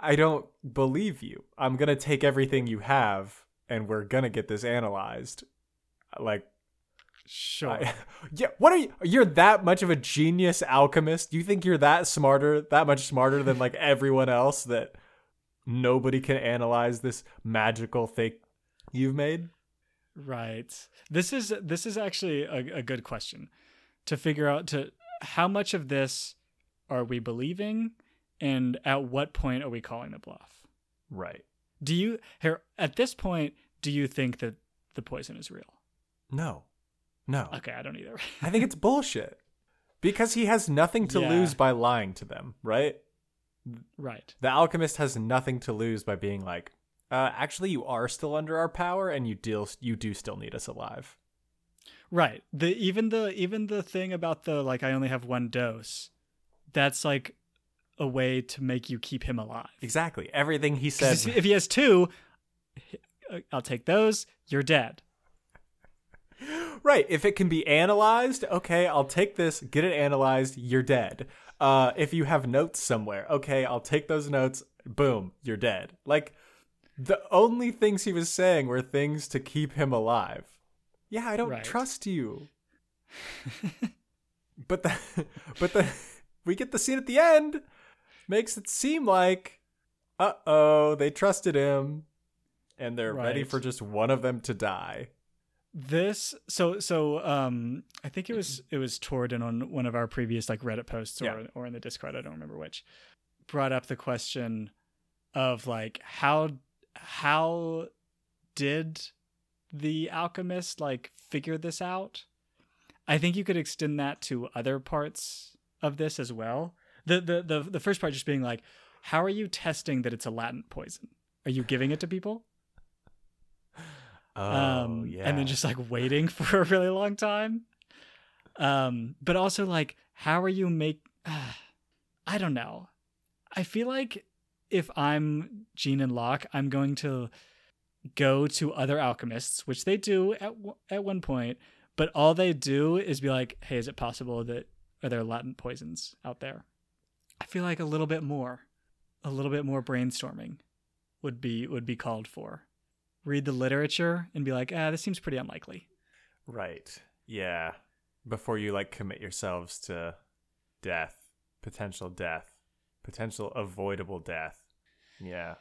I don't believe you. I'm going to take everything you have and we're going to get this analyzed. Like Sure. I- yeah, what are you you're that much of a genius alchemist? You think you're that smarter, that much smarter than like everyone else that nobody can analyze this magical thing you've made? Right. This is this is actually a, a good question to figure out to how much of this are we believing and at what point are we calling the bluff? Right. Do you here at this point do you think that the poison is real? No. No. Okay, I don't either. I think it's bullshit. Because he has nothing to Yeah. lose by lying to them, right? right. The alchemist has nothing to lose by being like, uh, actually, you are still under our power, and you deal you do still need us alive. Right. The even the even the thing about the like I only have one dose, that's like a way to make you keep him alive. Exactly. Everything he says. if he has two, I'll take those. You're dead. right. If it can be analyzed, okay, I'll take this. Get it analyzed. You're dead. Uh, if you have notes somewhere, okay, I'll take those notes. Boom, you're dead. Like the only things he was saying were things to keep him alive. Yeah, I don't Right. trust you. but the but the we get the scene at the end makes it seem like uh oh they trusted him and they're ready for just one of them to die This so so um I think it was it was Torden on one of our previous like Reddit posts or Yeah. or in the Discord, I don't remember which, brought up the question of like how how did the alchemist like figure this out? I think you could extend that to other parts of this as well. The the the, the first part just being like, how are you testing that it's a latent poison? Are you giving it to people? oh um, yeah and then just like waiting for a really long time. Um, but also like, how are you make? I don't know. I feel like if I'm Jean and Locke, I'm going to go to other alchemists, which they do at at one point. But all they do is be like, "Hey, is it possible that are there latent poisons out there?" I feel like a little bit more, a little bit more brainstorming would be would be called for read the literature and be like, ah, this seems pretty unlikely. right yeah before you like commit yourselves to death potential death potential avoidable death yeah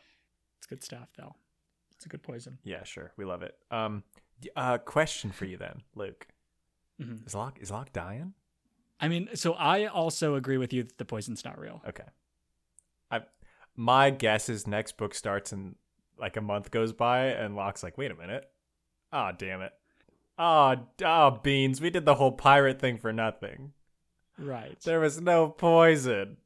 It's good stuff, though. It's a good poison. yeah sure we love it um uh question for you then luke Mhm. is locke is locke dying I mean, so I also agree with you that the poison's not real. Okay. I my guess is next book starts and like a month goes by and Locke's like, wait a minute. Ah, damn it. Ah, oh, beans. We did the whole pirate thing for nothing. Right. There was no poison.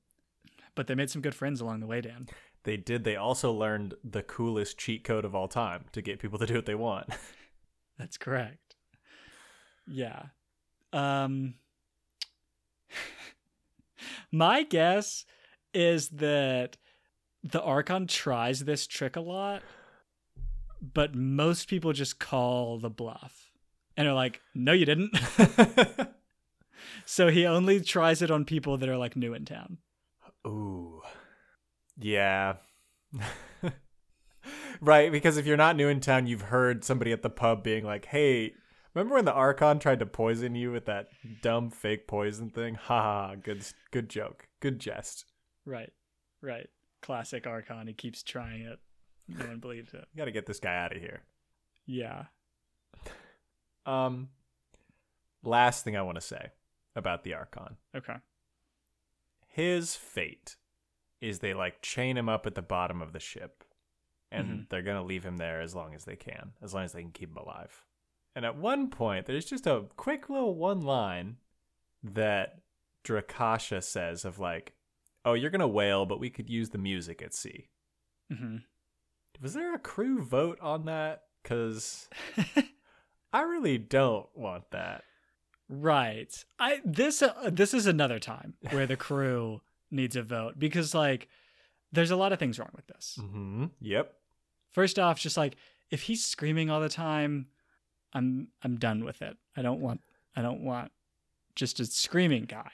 But they made some good friends along the way, Dan. They did. They also learned the coolest cheat code of all time to get people to do what they want. That's correct. Yeah. Um My guess is that the Archon tries this trick a lot, but most people just call the bluff. And are like, "No you didn't." so he only tries it on people that are like new in town. Ooh. Yeah. right, because if you're not new in town, you've heard somebody at the pub being like, hey, remember when the Archon tried to poison you with that dumb fake poison thing? Ha ha, good good joke. Good jest. Right. Right. Classic Archon. He keeps trying it. No one believes it. You gotta get this guy out of here. Yeah. Um last thing I want to say about the Archon. Okay. his fate is they like chain him up at the bottom of the ship and Mhm. they're going to leave him there as long as they can as long as they can keep him alive. And at one point there's just a quick little one line that drakasha says of like oh you're going to wail but we could use the music at sea. Hmm was there a crew vote on that? Because i really don't want that. Right. I this uh, this is another time where the crew needs a vote because like there's a lot of things wrong with this. mm-hmm yep First off, just like if he's screaming all the time, I'm I'm done with it. I don't want I don't want just a screaming guy.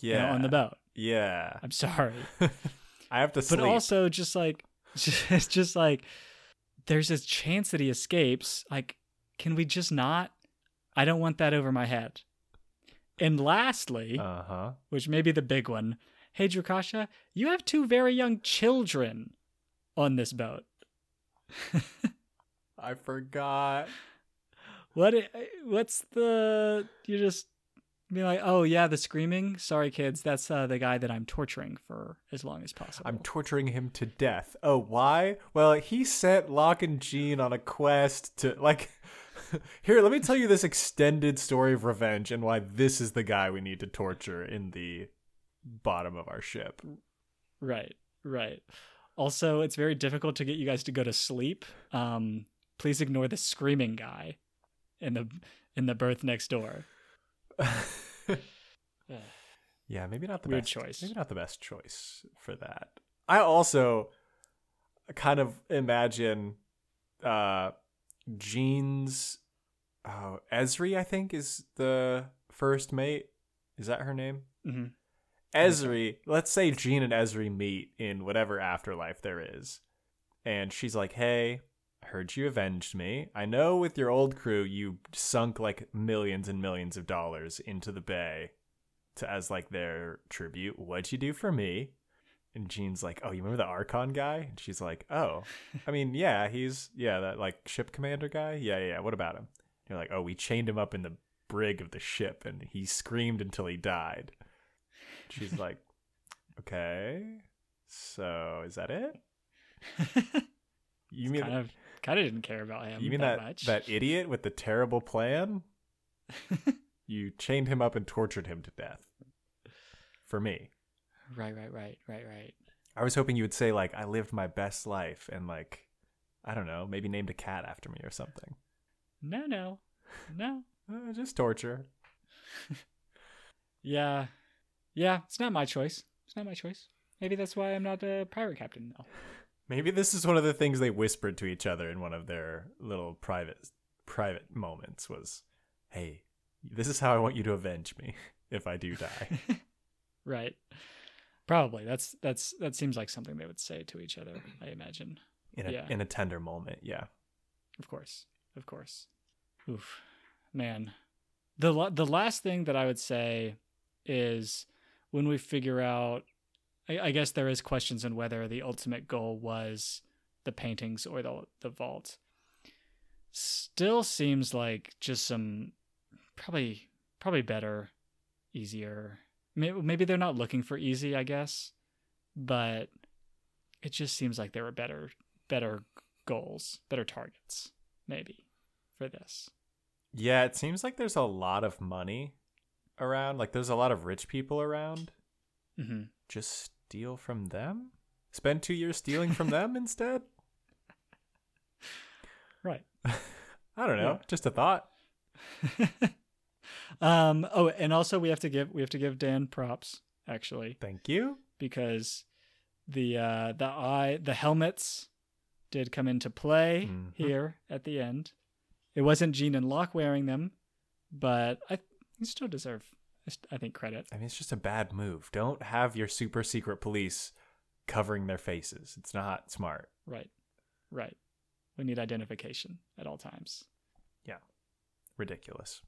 you know, Yeah. on the boat. yeah. I'm sorry. I have to sleep. But also just like it's just like there's a chance that he escapes. Like, can we just not? I don't want that over my head. And lastly, uh huh. which may be the big one, hey Drakasha, you have two very young children on this boat. I forgot. What what's the you just be like, "Oh yeah, the screaming. Sorry kids, that's uh, the guy that I'm torturing for as long as possible." I'm torturing him to death. Oh, why? Well, he sent Locke and Jean on a quest to like. Here, let me tell you this extended story of revenge and why this is the guy we need to torture in the bottom of our ship. Right, right. Also, it's very difficult to get you guys to go to sleep. Um, please ignore the screaming guy in the in the berth next door. yeah, maybe not the Weird best choice. Maybe not the best choice for that. I also kind of imagine uh Jean's oh Ezri, I think is the first mate. Is that her name? hmm Ezri, let's say Jean and Ezri meet in whatever afterlife there is. And she's like, Hey, I heard you avenged me. I know with your old crew you sunk like millions and millions of dollars into the bay to as like their tribute. What'd you do for me? And Jean's like, Oh, you remember the Archon guy? And she's like, Oh. I mean, yeah, he's yeah, that like ship commander guy. Yeah, yeah, yeah. What about him? You're like, Oh, we chained him up in the brig of the ship and he screamed until he died. She's like, okay, so is that it? You mean kind of kind of didn't care about him. you mean that, that much. that idiot with the terrible plan? you chained him up and tortured him to death. For me, right, right, right, right, right. I was hoping you would say like I lived my best life and like I don't know, maybe named a cat after me or something. No, no, no. Uh, just torture. Yeah, yeah. It's not my choice. It's not my choice. Maybe that's why I'm not a pirate captain now. Maybe this is one of the things they whispered to each other in one of their little private private moments was, "Hey, this is how I want you to avenge me if I do die." Right. Probably. That's that's that seems like something they would say to each other. I imagine. in a Yeah. in a tender moment, yeah. Of course, of course. Oof, man. The the last thing that I would say is when we figure out. I, I guess there is questions on whether the ultimate goal was the paintings or the the vault. Still seems like just some probably probably better, easier. Maybe, maybe they're not looking for easy, I guess, but it just seems like there were better better goals, better targets, maybe, for this. Yeah, it seems like there's a lot of money around. Like there's a lot of rich people around. hmm Just steal from them? Spend 2 years stealing from them instead? Right. I don't know. Yeah. Just a thought. um. Oh, and also we have to give we have to give Dan props actually Thank you. because the uh the eye the helmets did come into play Mhm. here at the end. It wasn't Jean and Locke wearing them, but I you still deserve I think credit. I mean, it's just a bad move. Don't have your super secret police covering their faces. It's not smart. Right. Right. We need identification at all times. Yeah. Ridiculous.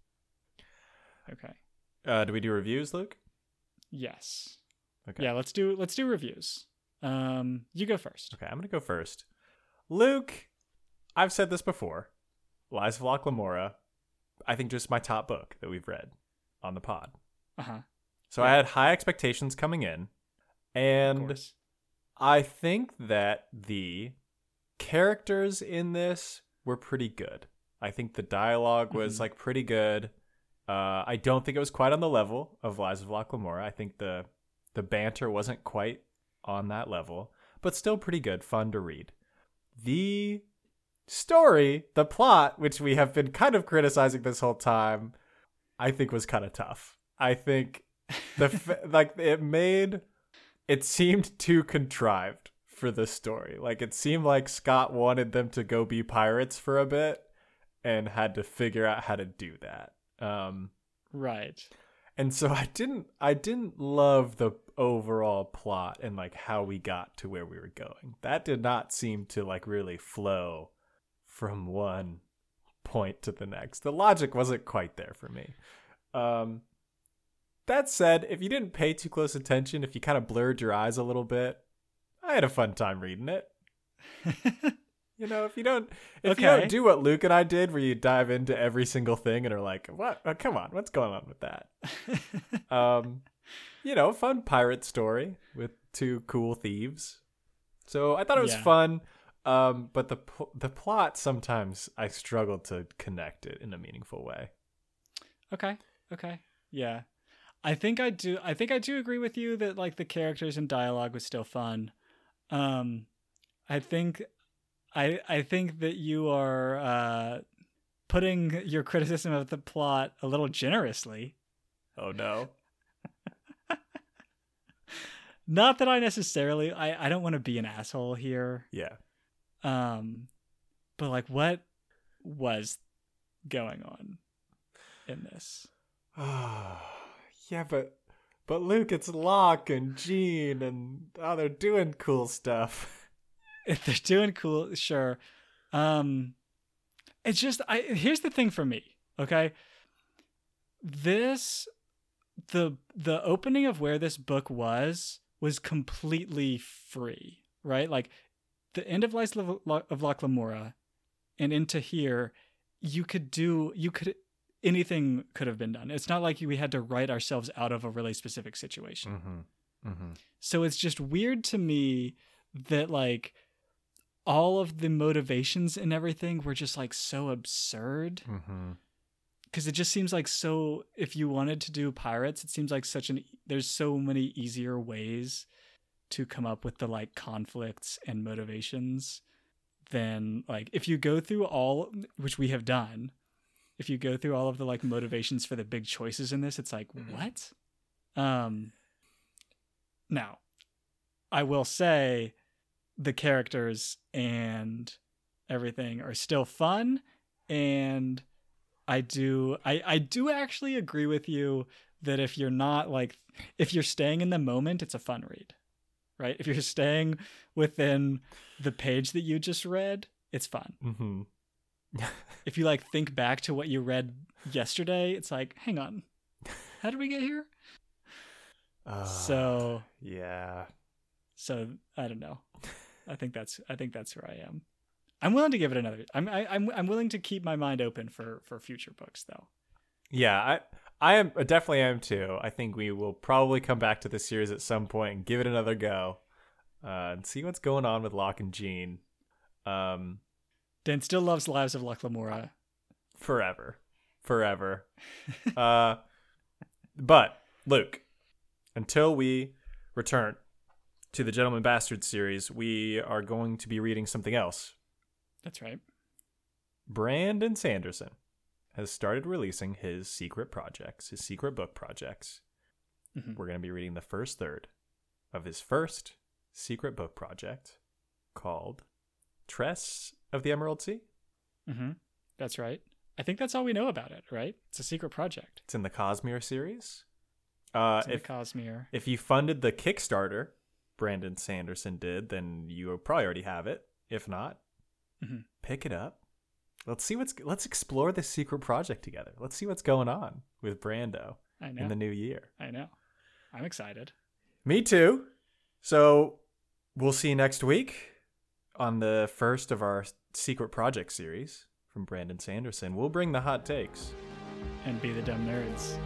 Okay. Uh, do we do reviews, Luke? Yes. Okay. Yeah, let's do let's do reviews. Um you go first. Okay, I'm gonna go first. Luke, I've said this before. Lies of Lamora, I think just my top book that we've read on the pod. Uh-huh. So I had high expectations coming in, and. I think that the characters in this were pretty good. I think the dialog was Mhm. like pretty good. Uh, I don't think it was quite on the level of Lies of Lamora. I think the the banter wasn't quite on that level, but still pretty good, fun to read. The story, the plot, which we have been kind of criticizing this whole time, I think was kind of tough. I think the f- like it made it seemed too contrived for the story. Like it seemed like Scott wanted them to go be pirates for a bit and had to figure out how to do that. Um Right. and so I didn't I didn't love the overall plot and like how we got to where we were going. That did not seem to like really flow from one point to the next. The logic wasn't quite there for me. Um that said, if you didn't pay too close attention, if you kind of blurred your eyes a little bit, I had a fun time reading it. You know, if you don't, if you don't do what Luke and I did, where you dive into every single thing and are like, "What? Oh, come on, what's going on with that?" um, you know, fun pirate story with two cool thieves. So I thought it was Yeah. fun, um, but the the plot sometimes I struggle to connect it in a meaningful way. Okay. Okay. Yeah. I think I do I think I do agree with you that like the characters and dialogue was still fun. Um I think I I think that you are uh putting your criticism of the plot a little generously. Oh no! Not that I necessarily I I don't want to be an asshole here. Yeah, Um but like what was going on in this? yeah, but but Luke, it's Locke and Jean, and oh, they're doing cool stuff. if they're doing cool sure um it's just i here's the thing for me okay this the the opening of where this book was was completely free right like the end of life of of Locke Lamora and into here you could do you could anything could have been done it's not like we had to write ourselves out of a really specific situation Mm-hmm. Mm-hmm. so it's just weird to me that like all of the motivations and everything were just like so absurd Mm-hmm. because it just seems like so if you wanted to do pirates it seems like such an there's so many easier ways to come up with the like conflicts and motivations then like if you go through all which we have done if you go through all of the like motivations for the big choices in this it's like what? Um now i will say the characters and everything are still fun and i do i i do actually agree with you that if you're not like if you're staying in the moment it's a fun read right? If you're staying within the page that you just read it's fun. Mm-hmm. if you like think back to what you read yesterday it's like hang on. How did we get here? So yeah. so i don't know. I think that's i think that's where i am. I'm willing to give it another i'm I, i'm i'm willing to keep my mind open for for future books though. Yeah, I I am I definitely am too. I think we will probably come back to this series at some point and give it another go. Uh, and see what's going on with Locke and Jean. Um dan still loves lives of Locke lamora forever. Forever. uh but Luke, until we return to the Gentleman Bastard series, we are going to be reading something else. that's right Brandon Sanderson has started releasing his secret projects, his secret book projects. Mhm. We're going to be reading the first third of his first secret book project called Tress of the Emerald Sea. mm-hmm. that's right i think that's all we know about it right it's a secret project It's in the Cosmere series. Uh, it's in if the cosmere if you funded the Kickstarter, Brandon Sanderson did, then you probably already have it. If not, Mhm. pick it up. Let's see what's. Let's explore this secret project together. Let's see what's going on with Brando in the new year. i know i'm excited Me too. So we'll see you next week on the first of our secret project series from Brandon Sanderson. We'll bring the hot takes. and be the dumb nerds